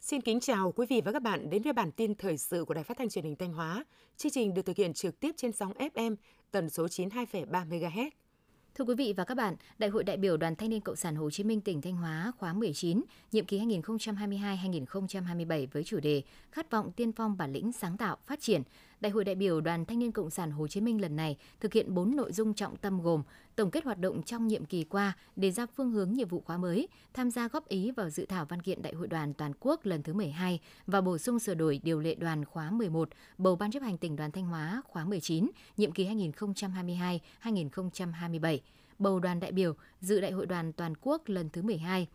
Xin kính chào quý vị và các bạn đến với bản tin thời sự của Đài Phát thanh Truyền hình Thanh Hóa. Chương trình được thực hiện trực tiếp trên sóng FM tần số 92,3 MHz. Thưa quý vị và các bạn, Đại hội đại biểu Đoàn Thanh niên Cộng sản Hồ Chí Minh tỉnh Thanh Hóa khóa 19, nhiệm kỳ 2022-2027 với chủ đề Khát vọng tiên phong bản lĩnh sáng tạo phát triển. Đại hội đại biểu Đoàn Thanh niên Cộng sản Hồ Chí Minh lần này thực hiện 4 nội dung trọng tâm gồm tổng kết hoạt động trong nhiệm kỳ qua, đề ra phương hướng nhiệm vụ khóa mới, tham gia góp ý vào dự thảo văn kiện Đại hội đoàn toàn quốc lần thứ 12 và bổ sung sửa đổi điều lệ đoàn khóa 11, bầu Ban chấp hành tỉnh đoàn Thanh Hóa khóa 19, nhiệm kỳ 2022-2027, bầu đoàn đại biểu dự Đại hội đoàn toàn quốc lần thứ 12.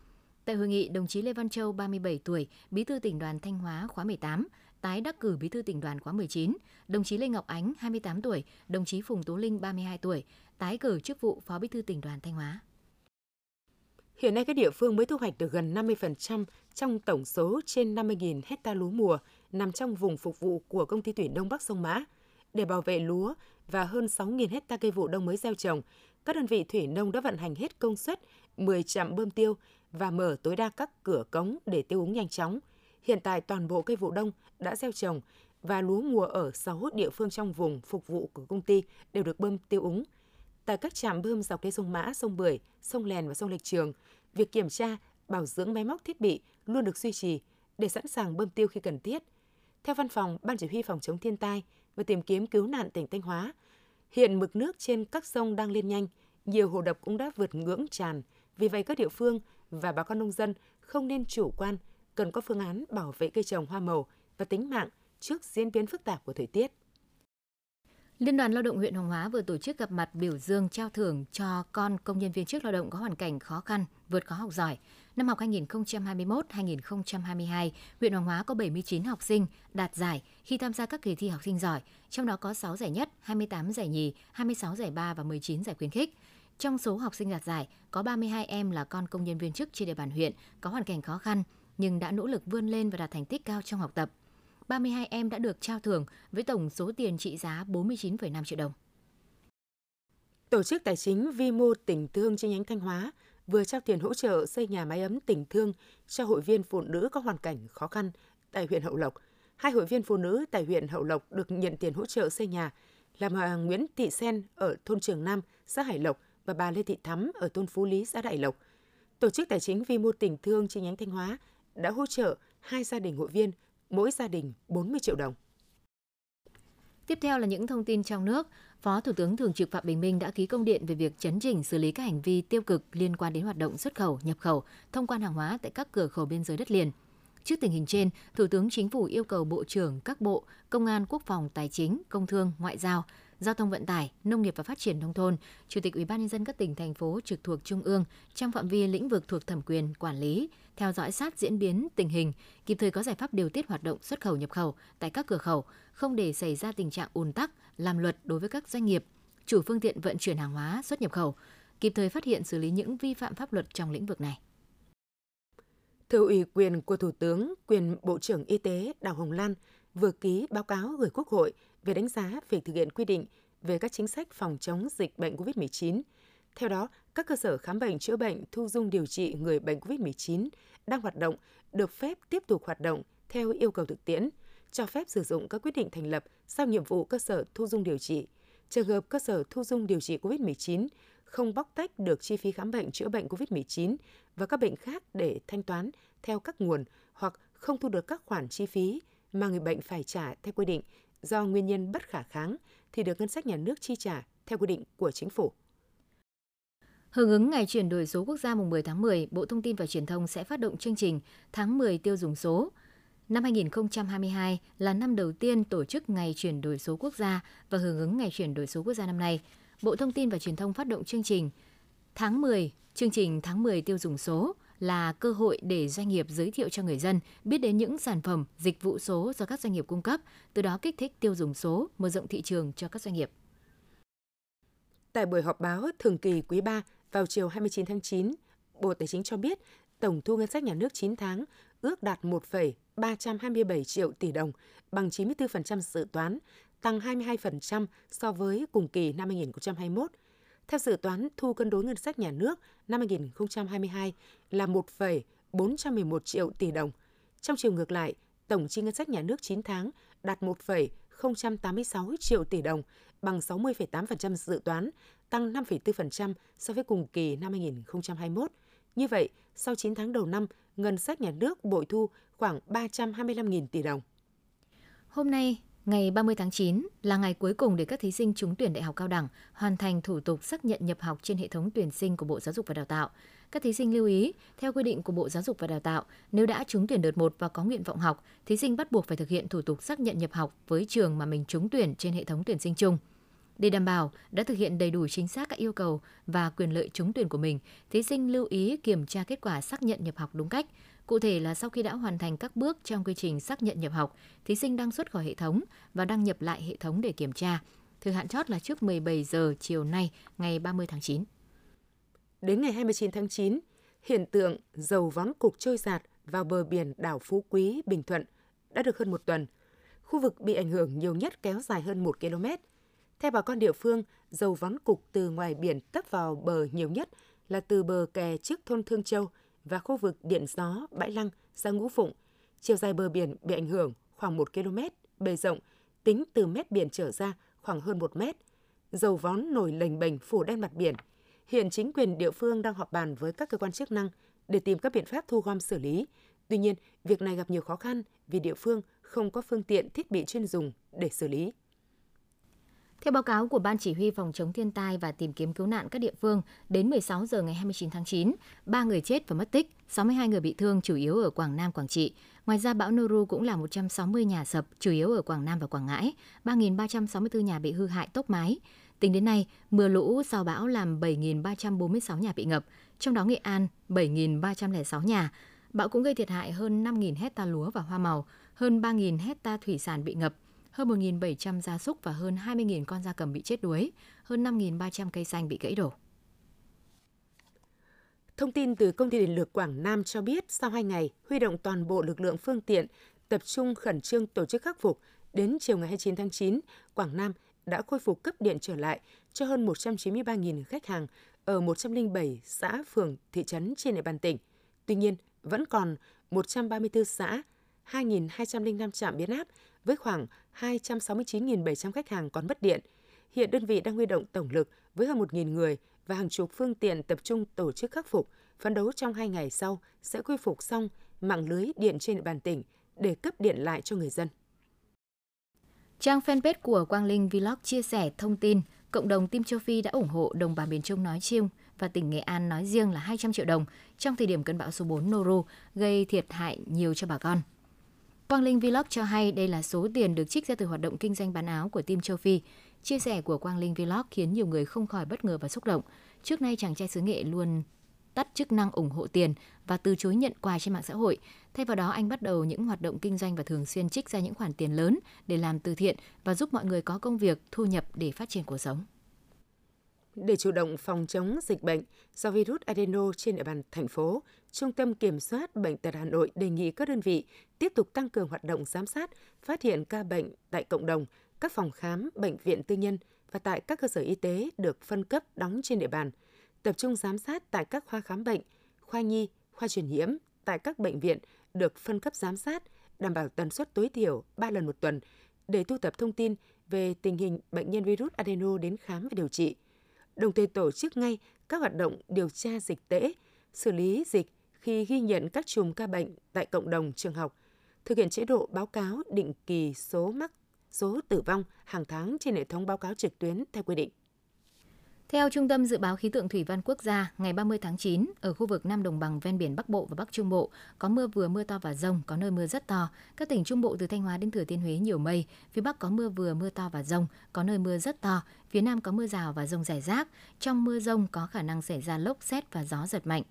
Tại hội nghị, đồng chí Lê Văn Châu, 37 tuổi, Bí thư tỉnh đoàn Thanh Hóa khóa 18, tái đắc cử Bí thư tỉnh đoàn khóa 19, đồng chí Lê Ngọc Ánh, 28 tuổi, đồng chí Phùng Tố Linh, 32 tuổi, tái cử chức vụ Phó Bí thư tỉnh đoàn Thanh Hóa. Hiện nay các địa phương mới thu hoạch được gần 50% trong tổng số trên 50.000 hecta lúa mùa nằm trong vùng phục vụ của công ty thủy Đông Bắc sông Mã. Để bảo vệ lúa và hơn 6.000 hecta cây vụ đông mới gieo trồng, các đơn vị thủy nông đã vận hành hết công suất 10 trạm bơm tiêu và mở tối đa các cửa cống để tiêu úng nhanh chóng. Hiện tại toàn bộ cây vụ đông đã gieo trồng và lúa mùa ở 6 địa phương trong vùng phục vụ của công ty đều được bơm tiêu úng. Tại các trạm bơm dọc đê sông Mã, sông Bưởi, sông Lèn và sông Lệch Trường, việc kiểm tra, bảo dưỡng máy móc thiết bị luôn được duy trì để sẵn sàng bơm tiêu khi cần thiết. Theo Văn phòng Ban Chỉ huy Phòng chống thiên tai và tìm kiếm cứu nạn tỉnh Thanh Hóa, hiện mực nước trên các sông đang lên nhanh, nhiều hồ đập cũng đã vượt ngưỡng tràn. Vì vậy các địa phương và bà con nông dân không nên chủ quan, cần có phương án bảo vệ cây trồng hoa màu và tính mạng trước diễn biến phức tạp của thời tiết. Liên đoàn Lao động huyện Hoàng Hóa vừa tổ chức gặp mặt biểu dương trao thưởng cho con công nhân viên chức lao động có hoàn cảnh khó khăn, vượt khó học giỏi. Năm học 2021-2022, huyện Hoàng Hóa có 79 học sinh đạt giải khi tham gia các kỳ thi học sinh giỏi, trong đó có 6 giải nhất, 28 giải nhì, 26 giải ba và 19 giải khuyến khích. Trong số học sinh đạt giải, có 32 em là con công nhân viên chức trên địa bàn huyện có hoàn cảnh khó khăn nhưng đã nỗ lực vươn lên và đạt thành tích cao trong học tập. 32 em đã được trao thưởng với tổng số tiền trị giá 49,5 triệu đồng. Tổ chức Tài chính Vi mô tỉnh Thương chi nhánh Thanh Hóa vừa trao tiền hỗ trợ xây nhà máy ấm tỉnh Thương cho hội viên phụ nữ có hoàn cảnh khó khăn tại huyện Hậu Lộc. Hai hội viên phụ nữ tại huyện Hậu Lộc được nhận tiền hỗ trợ xây nhà là bà Nguyễn Thị Sen ở thôn Trường Nam, xã Hải Lộc và bà Lê Thị Thắm ở thôn Phú Lý, xã Đại Lộc. Tổ chức Tài chính Vi mô tỉnh Thương chi nhánh Thanh Hóa đã hỗ trợ hai gia đình hội viên mỗi gia đình 40 triệu đồng. Tiếp theo là những thông tin trong nước. Phó Thủ tướng Thường trực Phạm Bình Minh đã ký công điện về việc chấn chỉnh xử lý các hành vi tiêu cực liên quan đến hoạt động xuất khẩu, nhập khẩu, thông quan hàng hóa tại các cửa khẩu biên giới đất liền. Trước tình hình trên, Thủ tướng Chính phủ yêu cầu Bộ trưởng các bộ, Công an, Quốc phòng, Tài chính, Công thương, Ngoại giao, Giao thông vận tải, Nông nghiệp và Phát triển nông thôn, Chủ tịch Ủy ban nhân dân các tỉnh thành phố trực thuộc trung ương trong phạm vi lĩnh vực thuộc thẩm quyền quản lý, theo dõi sát diễn biến tình hình, kịp thời có giải pháp điều tiết hoạt động xuất khẩu nhập khẩu tại các cửa khẩu, không để xảy ra tình trạng ùn tắc, làm luật đối với các doanh nghiệp, chủ phương tiện vận chuyển hàng hóa xuất nhập khẩu, kịp thời phát hiện xử lý những vi phạm pháp luật trong lĩnh vực này. Thưa ủy quyền của Thủ tướng, quyền Bộ trưởng Y tế Đào Hồng Lan vừa ký báo cáo gửi Quốc hội về đánh giá việc thực hiện quy định về các chính sách phòng chống dịch bệnh COVID-19. Theo đó, các cơ sở khám bệnh chữa bệnh thu dung điều trị người bệnh COVID-19 đang hoạt động được phép tiếp tục hoạt động theo yêu cầu thực tiễn, cho phép sử dụng các quyết định thành lập sau nhiệm vụ cơ sở thu dung điều trị. Trường hợp cơ sở thu dung điều trị COVID-19 không bóc tách được chi phí khám bệnh chữa bệnh COVID-19 và các bệnh khác để thanh toán theo các nguồn hoặc không thu được các khoản chi phí mà người bệnh phải trả theo quy định do nguyên nhân bất khả kháng thì được ngân sách nhà nước chi trả theo quy định của chính phủ. Hưởng ứng ngày chuyển đổi số quốc gia mùng 10 tháng 10, Bộ Thông tin và Truyền thông sẽ phát động chương trình Tháng 10 tiêu dùng số. Năm 2022 là năm đầu tiên tổ chức ngày chuyển đổi số quốc gia và hưởng ứng ngày chuyển đổi số quốc gia năm nay, Bộ Thông tin và Truyền thông phát động chương trình Tháng 10, chương trình Tháng 10 tiêu dùng số là cơ hội để doanh nghiệp giới thiệu cho người dân biết đến những sản phẩm, dịch vụ số do các doanh nghiệp cung cấp, từ đó kích thích tiêu dùng số, mở rộng thị trường cho các doanh nghiệp. Tại buổi họp báo thường kỳ quý 3 vào chiều 29 tháng 9, Bộ Tài chính cho biết tổng thu ngân sách nhà nước 9 tháng ước đạt 1,327 triệu tỷ đồng, bằng 94% dự toán, tăng 22% so với cùng kỳ năm 2021. Theo dự toán, thu cân đối ngân sách nhà nước năm 2022 là 1,411 triệu tỷ đồng. Trong chiều ngược lại, tổng chi ngân sách nhà nước 9 tháng đạt 1,086 triệu tỷ đồng, bằng 60,8% dự toán, tăng 5,4% so với cùng kỳ năm 2021. Như vậy, sau 9 tháng đầu năm, ngân sách nhà nước bội thu khoảng 325.000 tỷ đồng. Hôm nay, Ngày 30 tháng 9 là ngày cuối cùng để các thí sinh trúng tuyển đại học cao đẳng hoàn thành thủ tục xác nhận nhập học trên hệ thống tuyển sinh của Bộ Giáo dục và Đào tạo. Các thí sinh lưu ý, theo quy định của Bộ Giáo dục và Đào tạo, nếu đã trúng tuyển đợt 1 và có nguyện vọng học, thí sinh bắt buộc phải thực hiện thủ tục xác nhận nhập học với trường mà mình trúng tuyển trên hệ thống tuyển sinh chung. Để đảm bảo đã thực hiện đầy đủ chính xác các yêu cầu và quyền lợi trúng tuyển của mình, thí sinh lưu ý kiểm tra kết quả xác nhận nhập học đúng cách, Cụ thể là sau khi đã hoàn thành các bước trong quy trình xác nhận nhập học, thí sinh đăng xuất khỏi hệ thống và đăng nhập lại hệ thống để kiểm tra. Thời hạn chót là trước 17 giờ chiều nay, ngày 30 tháng 9. Đến ngày 29 tháng 9, hiện tượng dầu vón cục trôi giạt vào bờ biển đảo Phú Quý, Bình Thuận đã được hơn một tuần. Khu vực bị ảnh hưởng nhiều nhất kéo dài hơn 1 km. Theo bà con địa phương, dầu vón cục từ ngoài biển tấp vào bờ nhiều nhất là từ bờ kè trước thôn Thương Châu – và khu vực điện gió Bãi Lăng ra Ngũ Phụng. Chiều dài bờ biển bị ảnh hưởng khoảng 1 km, bề rộng tính từ mét biển trở ra khoảng hơn 1 mét. Dầu vón nổi lềnh bềnh phủ đen mặt biển. Hiện chính quyền địa phương đang họp bàn với các cơ quan chức năng để tìm các biện pháp thu gom xử lý. Tuy nhiên, việc này gặp nhiều khó khăn vì địa phương không có phương tiện thiết bị chuyên dùng để xử lý. Theo báo cáo của Ban Chỉ huy Phòng chống thiên tai và tìm kiếm cứu nạn các địa phương, đến 16 giờ ngày 29 tháng 9, 3 người chết và mất tích, 62 người bị thương chủ yếu ở Quảng Nam, Quảng Trị. Ngoài ra bão Noru cũng làm 160 nhà sập chủ yếu ở Quảng Nam và Quảng Ngãi, 3.364 nhà bị hư hại tốc mái. Tính đến nay, mưa lũ sau bão làm 7.346 nhà bị ngập, trong đó Nghệ An 7.306 nhà. Bão cũng gây thiệt hại hơn 5.000 hecta lúa và hoa màu, hơn 3.000 hecta thủy sản bị ngập, hơn 1.700 gia súc và hơn 20.000 con gia cầm bị chết đuối, hơn 5.300 cây xanh bị gãy đổ. Thông tin từ Công ty Điện lực Quảng Nam cho biết sau 2 ngày huy động toàn bộ lực lượng phương tiện tập trung khẩn trương tổ chức khắc phục, đến chiều ngày 29 tháng 9, Quảng Nam đã khôi phục cấp điện trở lại cho hơn 193.000 khách hàng ở 107 xã, phường, thị trấn trên địa bàn tỉnh. Tuy nhiên, vẫn còn 134 xã, 2.205 trạm biến áp với khoảng 269.700 khách hàng còn mất điện. Hiện đơn vị đang huy động tổng lực với hơn 1.000 người và hàng chục phương tiện tập trung tổ chức khắc phục, phấn đấu trong hai ngày sau sẽ khôi phục xong mạng lưới điện trên địa bàn tỉnh để cấp điện lại cho người dân. Trang fanpage của Quang Linh Vlog chia sẻ thông tin cộng đồng Tim Châu Phi đã ủng hộ đồng bào miền Trung nói chung và tỉnh Nghệ An nói riêng là 200 triệu đồng trong thời điểm cơn bão số 4 Noru gây thiệt hại nhiều cho bà con. Quang Linh Vlog cho hay đây là số tiền được trích ra từ hoạt động kinh doanh bán áo của team châu Phi. Chia sẻ của Quang Linh Vlog khiến nhiều người không khỏi bất ngờ và xúc động. Trước nay chàng trai xứ nghệ luôn tắt chức năng ủng hộ tiền và từ chối nhận quà trên mạng xã hội. Thay vào đó, anh bắt đầu những hoạt động kinh doanh và thường xuyên trích ra những khoản tiền lớn để làm từ thiện và giúp mọi người có công việc, thu nhập để phát triển cuộc sống. Để chủ động phòng chống dịch bệnh do virus adeno trên địa bàn thành phố, Trung tâm Kiểm soát Bệnh tật Hà Nội đề nghị các đơn vị tiếp tục tăng cường hoạt động giám sát, phát hiện ca bệnh tại cộng đồng, các phòng khám, bệnh viện tư nhân và tại các cơ sở y tế được phân cấp đóng trên địa bàn, tập trung giám sát tại các khoa khám bệnh, khoa nhi, khoa truyền nhiễm, tại các bệnh viện được phân cấp giám sát, đảm bảo tần suất tối thiểu 3 lần một tuần để thu thập thông tin về tình hình bệnh nhân virus adeno đến khám và điều trị – đồng thời tổ chức ngay các hoạt động điều tra dịch tễ, xử lý dịch khi ghi nhận các chùm ca bệnh tại cộng đồng trường học, thực hiện chế độ báo cáo định kỳ số mắc, số tử vong hàng tháng trên hệ thống báo cáo trực tuyến theo quy định. Theo Trung tâm Dự báo Khí tượng Thủy văn Quốc gia, ngày 30 tháng 9, ở khu vực Nam Đồng bằng ven biển Bắc Bộ và Bắc Trung Bộ có mưa vừa mưa to và rông, có nơi mưa rất to. Các tỉnh Trung Bộ từ Thanh Hóa đến Thừa Thiên Huế nhiều mây, phía Bắc có mưa vừa mưa to và rông, có nơi mưa rất to, phía Nam có mưa rào và rông rải rác. Trong mưa rông có khả năng xảy ra lốc xét và gió giật mạnh.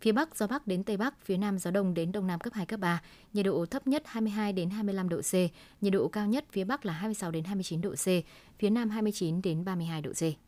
Phía Bắc gió Bắc đến Tây Bắc, phía Nam gió Đông đến Đông Nam cấp 2, cấp 3. Nhiệt độ thấp nhất 22 đến 25 độ C, nhiệt độ cao nhất phía Bắc là 26 đến 29 độ C, phía Nam 29 đến 32 độ C.